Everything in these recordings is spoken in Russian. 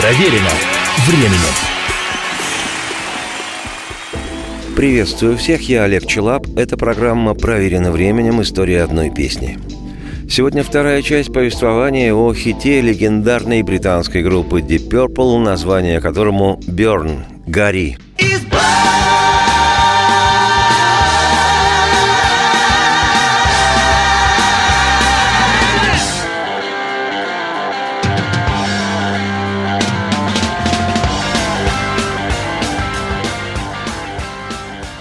Проверено временем. Приветствую всех, я Олег Челап. Это программа «Проверено временем. История одной песни». Сегодня вторая часть повествования о хите легендарной британской группы Deep Purple, название которому «Burn» – «Гори».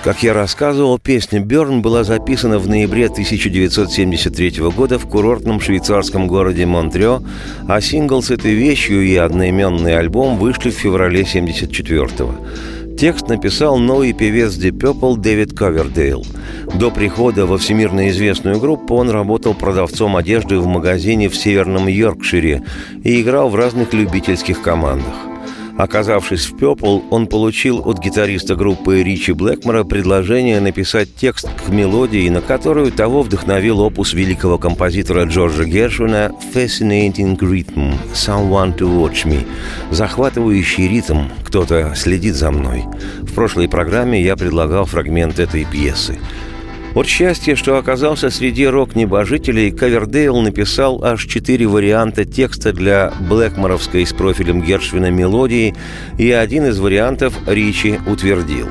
Как я рассказывал, песня «Берн» была записана в ноябре 1973 года в курортном швейцарском городе Монтрео, а сингл с этой вещью и одноименный альбом вышли в феврале 1974 Текст написал новый певец Deep Purple Дэвид Ковердейл. До прихода во всемирно известную группу он работал продавцом одежды в магазине в Северном Йоркшире и играл в разных любительских командах. Оказавшись в Пепл, он получил от гитариста группы Ричи Блэкмора предложение написать текст к мелодии, на которую того вдохновил опус великого композитора Джорджа Гершвина «Fascinating Rhythm» «Someone to Watch Me» – захватывающий ритм «Кто-то следит за мной». В прошлой программе я предлагал фрагмент этой пьесы – от счастья, что оказался среди рок-небожителей, Кавердейл написал аж четыре варианта текста для Блэкморовской с профилем Гершвина мелодии, и один из вариантов Ричи утвердил.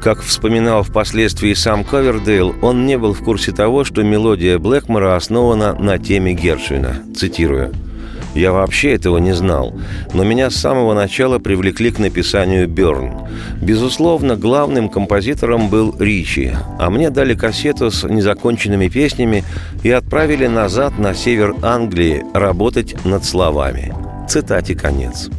Как вспоминал впоследствии сам Ковердейл, он не был в курсе того, что мелодия Блэкмора основана на теме Гершвина. Цитирую. Я вообще этого не знал, но меня с самого начала привлекли к написанию «Берн». Безусловно, главным композитором был Ричи, а мне дали кассету с незаконченными песнями и отправили назад на север Англии работать над словами. Цитате конец.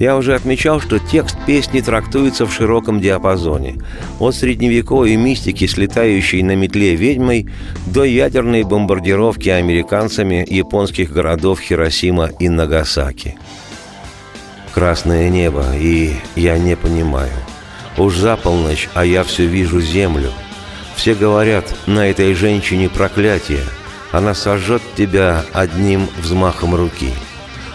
Я уже отмечал, что текст песни трактуется в широком диапазоне. От средневековой мистики, слетающей на метле ведьмой, до ядерной бомбардировки американцами японских городов Хиросима и Нагасаки. Красное небо, и я не понимаю. Уж за полночь, а я все вижу землю. Все говорят, на этой женщине проклятие. Она сожжет тебя одним взмахом руки.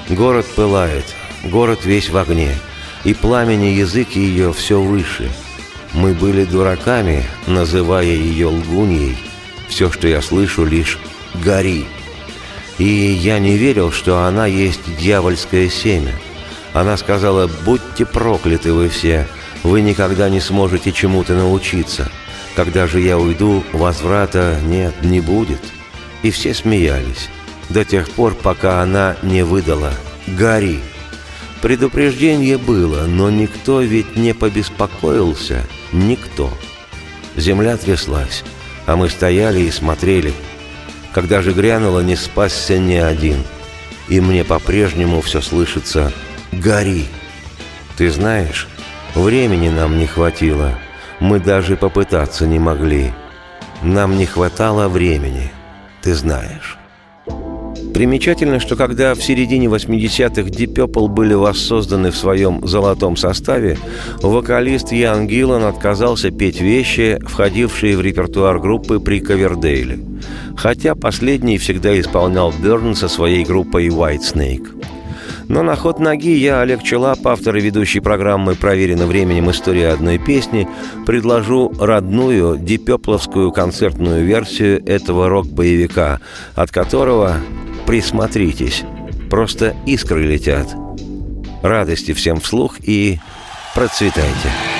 Город пылает, Город весь в огне, и пламени язык ее все выше. Мы были дураками, называя ее лгуньей. Все, что я слышу, лишь «гори». И я не верил, что она есть дьявольское семя. Она сказала «Будьте прокляты вы все, вы никогда не сможете чему-то научиться. Когда же я уйду, возврата нет, не будет». И все смеялись до тех пор, пока она не выдала «Гори». Предупреждение было, но никто ведь не побеспокоился. Никто. Земля тряслась, а мы стояли и смотрели. Когда же грянуло, не спасся ни один. И мне по-прежнему все слышится «Гори!» Ты знаешь, времени нам не хватило. Мы даже попытаться не могли. Нам не хватало времени, ты знаешь. Примечательно, что когда в середине 80-х Deep Purple были воссозданы в своем золотом составе, вокалист Ян Гиллан отказался петь вещи, входившие в репертуар группы при Ковердейле. Хотя последний всегда исполнял Берн со своей группой White Snake. Но на ход ноги я, Олег Челап, автор и ведущий программы «Проверено временем. История одной песни», предложу родную дипепловскую концертную версию этого рок-боевика, от которого Присмотритесь. Просто искры летят. Радости всем вслух и процветайте.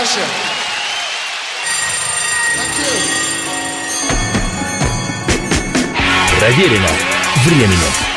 Russia. Проверено временем.